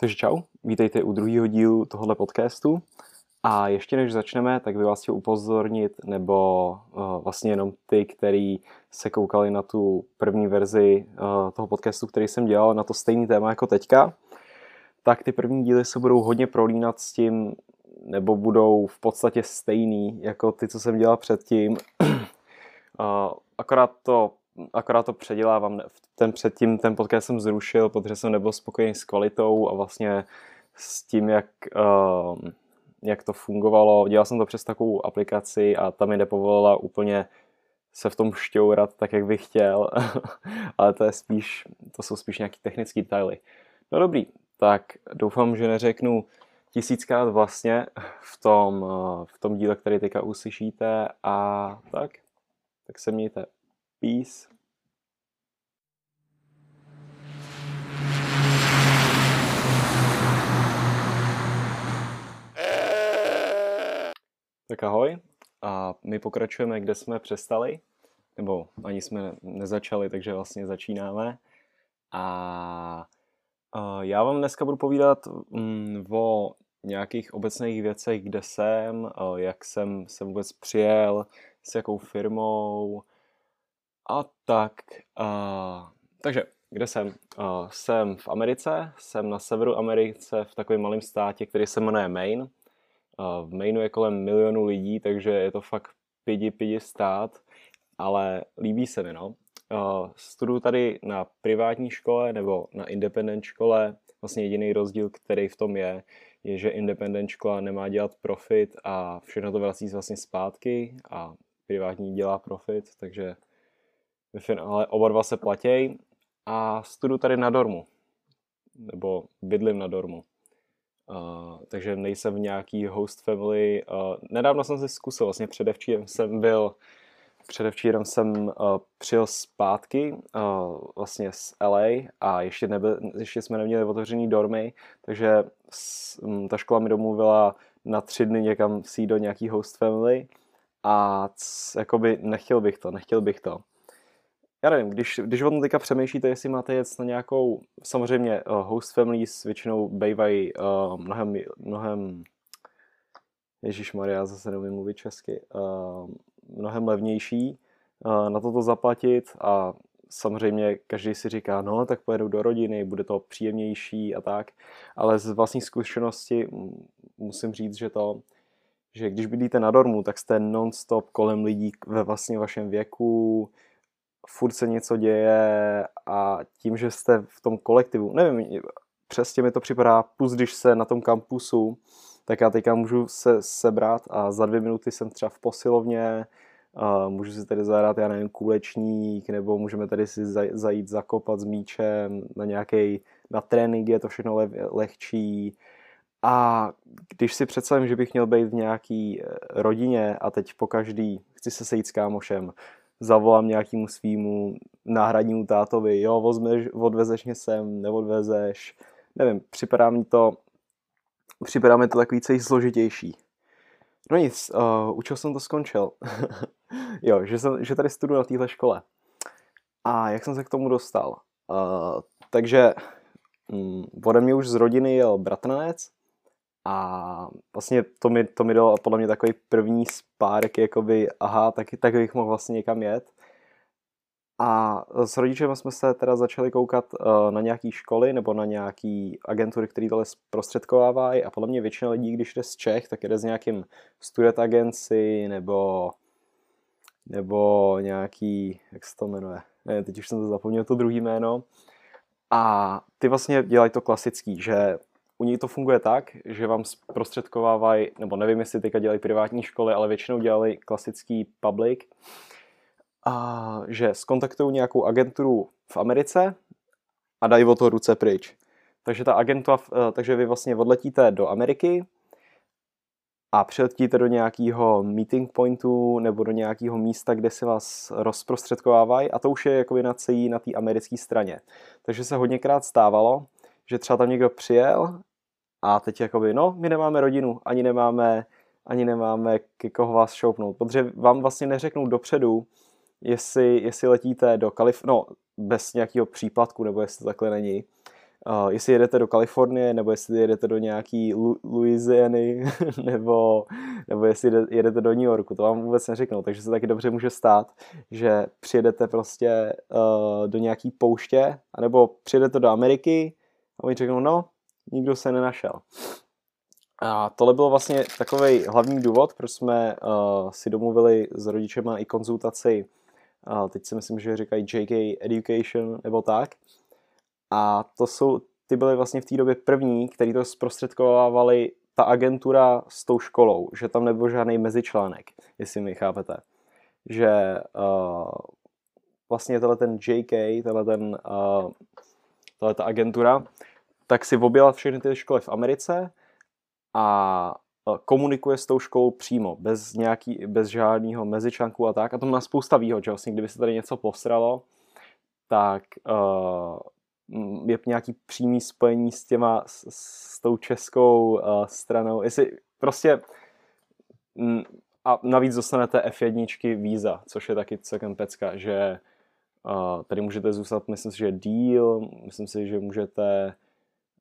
Takže čau, vítejte u druhého dílu tohoto podcastu. A ještě než začneme, tak bych vás chtěl upozornit, nebo uh, vlastně jenom ty, kteří se koukali na tu první verzi uh, toho podcastu, který jsem dělal, na to stejný téma jako teďka, tak ty první díly se budou hodně prolínat s tím, nebo budou v podstatě stejný jako ty, co jsem dělal předtím. uh, akorát to akorát to předělávám. Ten předtím ten podcast jsem zrušil, protože jsem nebyl spokojený s kvalitou a vlastně s tím, jak, uh, jak to fungovalo. Dělal jsem to přes takovou aplikaci a ta mi nepovolila úplně se v tom šťourat tak, jak bych chtěl, ale to je spíš, to jsou spíš nějaký technické detaily. No dobrý, tak doufám, že neřeknu tisíckrát vlastně v tom, v tom díle, který teďka uslyšíte a tak, tak se mějte. Peace. Tak ahoj a my pokračujeme, kde jsme přestali, nebo ani jsme nezačali, takže vlastně začínáme. A já vám dneska budu povídat mm, o nějakých obecných věcech, kde jsem, jak jsem se vůbec přijel, s jakou firmou, a tak, uh, takže kde jsem? Uh, jsem v Americe, jsem na severu Americe v takovém malém státě, který se jmenuje Maine. Uh, v Maine je kolem milionu lidí, takže je to fakt pidi pidi stát, ale líbí se mi, no. Uh, studuju tady na privátní škole nebo na independent škole. Vlastně jediný rozdíl, který v tom je, je, že independent škola nemá dělat profit a všechno to vrací vlastně zpátky a privátní dělá profit, takže ve finále oba dva se platějí a studuju tady na dormu. Nebo bydlím na dormu. Uh, takže nejsem v nějaký host family. Uh, nedávno jsem si zkusil, vlastně předevčírem jsem byl, předevčírem jsem uh, přijel zpátky uh, vlastně z LA a ještě, nebyl, ještě jsme neměli otevřený dormy, takže s, um, ta škola mi domluvila na tři dny někam si do nějaký host family a c, jakoby nechtěl bych to, nechtěl bych to já nevím, když, když o tom teďka přemýšlíte, jestli máte jet na nějakou, samozřejmě uh, host families většinou bývají uh, mnohem, mnohem, Ježíš Maria, zase neumím mluvit česky, uh, mnohem levnější uh, na toto zaplatit a samozřejmě každý si říká, no tak pojedu do rodiny, bude to příjemnější a tak, ale z vlastní zkušenosti musím říct, že to, že když bydlíte na dormu, tak jste non-stop kolem lidí ve vlastně vašem věku, furt se něco děje a tím, že jste v tom kolektivu, nevím, přesně mi to připadá, plus když se na tom kampusu, tak já teďka můžu se sebrat a za dvě minuty jsem třeba v posilovně, a můžu si tady zahrát, já nevím, kůlečník, nebo můžeme tady si zajít zakopat s míčem na nějaký, na trénink je to všechno le, lehčí. A když si představím, že bych měl být v nějaký eh, rodině a teď po každý chci se sejít s kámošem, zavolám nějakému svýmu náhradnímu tátovi, jo, vozmeš, odvezeš mě sem, neodvezeš, nevím, připadá mi to, připadá mi to takový celý složitější. No nic, uh, učil jsem to skončil. jo, že, jsem, že tady studuji na téhle škole. A jak jsem se k tomu dostal? Uh, takže um, ode mě už z rodiny jel bratranec, a vlastně to mi, to mi dalo podle mě takový první spárek, jakoby, aha, tak, tak bych mohl vlastně někam jet. A s rodičem jsme se teda začali koukat uh, na nějaký školy nebo na nějaký agentury, které tohle zprostředkovávají a podle mě většina lidí, když jde z Čech, tak jde s nějakým student agency nebo nebo nějaký, jak se to jmenuje, ne, teď už jsem to zapomněl, to druhý jméno. A ty vlastně dělají to klasický, že u ní to funguje tak, že vám zprostředkovávají, nebo nevím, jestli teďka dělají privátní školy, ale většinou dělali klasický public, a že skontaktují nějakou agenturu v Americe a dají o to ruce pryč. Takže ta agentura, eh, takže vy vlastně odletíte do Ameriky a přiletíte do nějakého meeting pointu nebo do nějakého místa, kde se vás rozprostředkovávají a to už je jako na celý na té americké straně. Takže se hodněkrát stávalo, že třeba tam někdo přijel a teď jakoby, no, my nemáme rodinu, ani nemáme, ani nemáme ke koho vás šoupnout, protože vám vlastně neřeknou dopředu, jestli, jestli letíte do Kalif, no, bez nějakého příplatku, nebo jestli to takhle není, uh, jestli jedete do Kalifornie, nebo jestli jedete do nějaký Lu- Louisiany, nebo, nebo jestli jedete do New Yorku, to vám vůbec neřeknou, takže se taky dobře může stát, že přijedete prostě uh, do nějaký pouště, anebo přijedete do Ameriky a oni řeknou, no, nikdo se nenašel. A tohle byl vlastně takový hlavní důvod, proč jsme uh, si domluvili s rodičema i konzultaci, uh, teď si myslím, že říkají JK Education nebo tak. A to jsou, ty byly vlastně v té době první, který to zprostředkovávali ta agentura s tou školou, že tam nebyl žádný mezičlánek, jestli mi chápete. Že uh, vlastně tenhle ten JK, tenhle ten, uh, tahle ta agentura, tak si objela všechny ty školy v Americe a komunikuje s tou školou přímo, bez, nějaký, bez žádného mezičlánku a tak. A to má spousta výhod, že vlastně kdyby se tady něco posralo, tak uh, je nějaký přímý spojení s těma, s, s tou českou uh, stranou. Jestli prostě a navíc dostanete F1 víza, což je taky celkem pecka, že uh, tady můžete zůstat, myslím si, že díl, myslím si, že můžete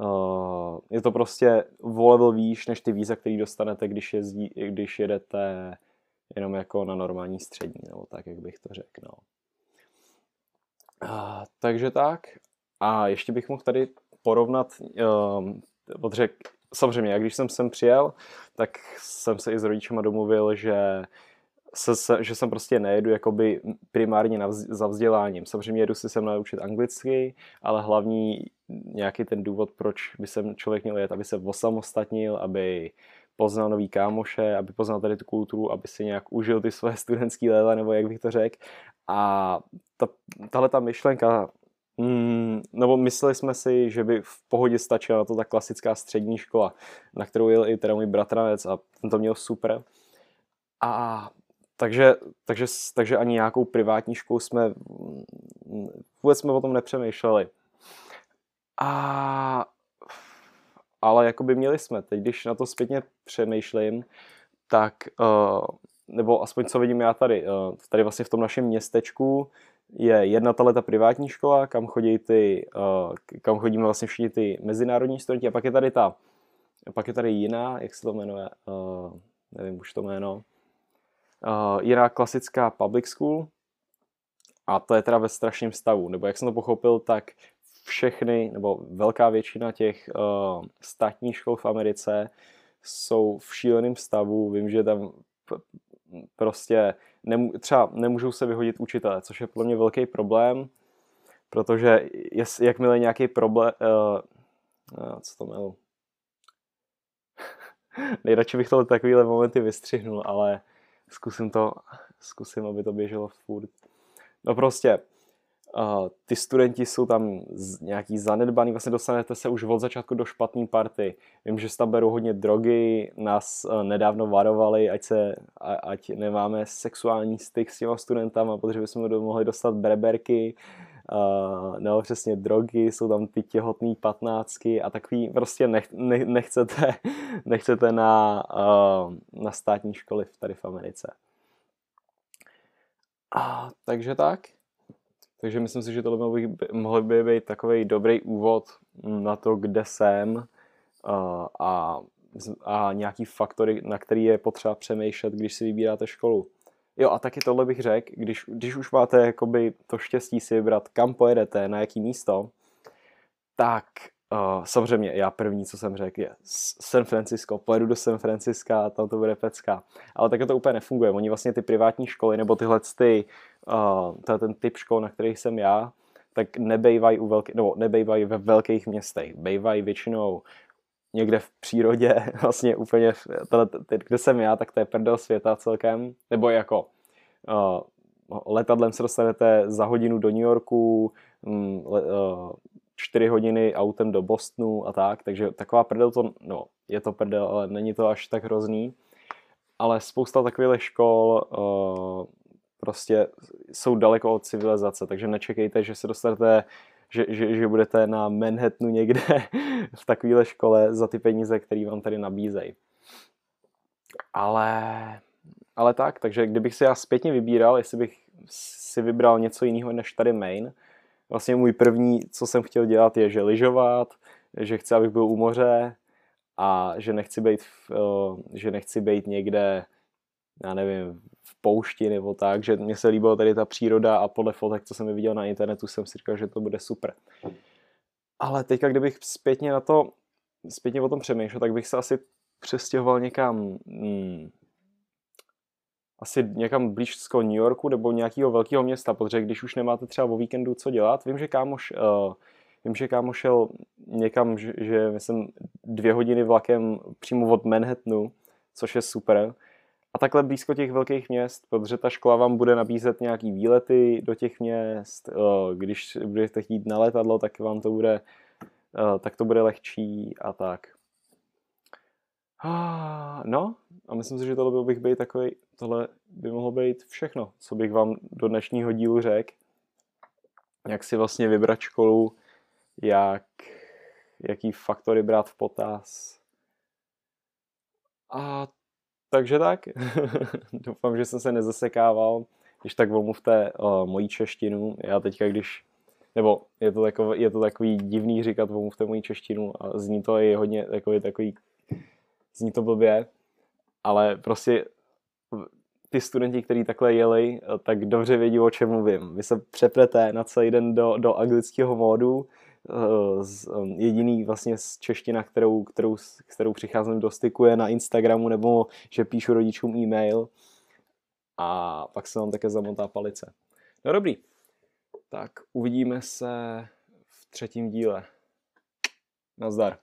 Uh, je to prostě volevil výš než ty víza, který dostanete, když, jezdí, když jedete jenom jako na normální střední, nebo tak, jak bych to řekl. No. Uh, takže tak. A ještě bych mohl tady porovnat, uh, řek, samozřejmě, jak když jsem sem přijel, tak jsem se i s rodičema domluvil, že se, se, že jsem prostě nejedu jakoby primárně na vz, za vzděláním. Samozřejmě jedu si sem naučit anglicky, ale hlavní nějaký ten důvod, proč by sem člověk měl jet, aby se osamostatnil, aby poznal nový kámoše, aby poznal tady tu kulturu, aby si nějak užil ty své studentské léta, nebo jak bych to řekl. A ta, tahle ta myšlenka, mm, nebo mysleli jsme si, že by v pohodě stačila to ta klasická střední škola, na kterou jel i teda můj bratranec a ten to měl super. A takže, takže, takže ani nějakou privátní školu jsme, vůbec jsme o tom nepřemýšleli. A, ale jako by měli jsme. Teď, když na to zpětně přemýšlím, tak, uh, nebo aspoň co vidím já tady, uh, tady vlastně v tom našem městečku je jedna ta privátní škola, kam chodí ty, uh, kam chodíme vlastně všichni ty mezinárodní studenti a pak je tady ta, pak je tady jiná, jak se to jmenuje, nevím už to jméno, jiná klasická public school a to je teda ve strašném stavu, nebo jak jsem to pochopil, tak všechny, nebo velká většina těch uh, státních škol v Americe jsou v šíleném stavu. Vím, že tam prostě nemů- třeba nemůžou se vyhodit učitele, což je pro mě velký problém, protože jest, jakmile nějaký problém, uh, uh, co to mělo? Nejradši bych tohle takovýhle momenty vystřihnul, ale zkusím to, zkusím, aby to běželo furt. No prostě, uh, ty studenti jsou tam z, nějaký zanedbaný, vlastně dostanete se už od začátku do špatné party. Vím, že tam berou hodně drogy, nás uh, nedávno varovali, ať, se, a, ať nemáme sexuální styk s těma studentama, protože bychom mohli dostat breberky, uh, nebo přesně drogy, jsou tam ty těhotný patnáctky a takový prostě nech, ne, nechcete, nechcete na, uh, na státní školy tady v Americe. A, takže tak. Takže myslím si, že tohle by, mohl by být takový dobrý úvod na to, kde jsem uh, a, a nějaký faktory, na který je potřeba přemýšlet, když si vybíráte školu. Jo a taky tohle bych řekl, když, když už máte jakoby to štěstí si vybrat, kam pojedete, na jaký místo, tak uh, samozřejmě já první, co jsem řekl, je San Francisco, pojedu do San Francisca, tam to bude pecka. Ale také to úplně nefunguje. Oni vlastně ty privátní školy, nebo tyhle ty, uh, ten typ škol, na kterých jsem já, tak nebejvají u velký, nebo nebejvají ve velkých městech. Bejvají většinou někde v přírodě, vlastně úplně, tohle, kde jsem já, tak to je prdel světa celkem, nebo jako uh, letadlem se dostanete za hodinu do New Yorku, um, le, uh, čtyři hodiny autem do Bostonu a tak, takže taková prdel to, no, je to prdel, ale není to až tak hrozný, ale spousta takových škol uh, prostě jsou daleko od civilizace, takže nečekejte, že se dostanete že, že, že budete na Manhattanu někde v takovéhle škole za ty peníze, které vám tady nabízejí. Ale, ale tak, takže kdybych si já zpětně vybíral, jestli bych si vybral něco jiného než tady Maine, vlastně můj první, co jsem chtěl dělat, je, že lyžovat, že chci, abych byl u moře a že nechci být, eh, že nechci být někde, já nevím, v poušti nebo tak, že mně se líbila tady ta příroda a podle fotek, co jsem viděl na internetu, jsem si říkal, že to bude super. Ale teďka, kdybych zpětně na to, zpětně o tom přemýšlel, tak bych se asi přestěhoval někam, hmm, asi někam blízko New Yorku nebo nějakého velkého města, protože když už nemáte třeba o víkendu co dělat, vím, že kámoš, uh, vím, že kámoš šel někam, že, že myslím dvě hodiny vlakem přímo od Manhattanu, což je super. A takhle blízko těch velkých měst, protože ta škola vám bude nabízet nějaký výlety do těch měst. Uh, když budete chtít na letadlo, tak vám to bude, uh, tak to bude lehčí a tak. No, a myslím si, že tohle bych být takový, tohle by mohlo být všechno, co bych vám do dnešního dílu řekl. Jak si vlastně vybrat školu, jak, jaký faktory brát v potaz. A takže tak. Doufám, že jsem se nezasekával. Když tak omluvte uh, moji češtinu. Já teďka, když nebo je to, takový, je to takový divný říkat omluvte moji češtinu a zní to i hodně takový, takový zní to blbě, ale prostě ty studenti, kteří takhle jeli, tak dobře vědí, o čem mluvím. Vy se přeplete na celý den do, do anglického módu, eh, jediný vlastně z čeština, kterou, kterou, kterou přicházím do styku je na Instagramu nebo že píšu rodičům e-mail a pak se vám také zamotá palice. No dobrý, tak uvidíme se v třetím díle. Nazdar.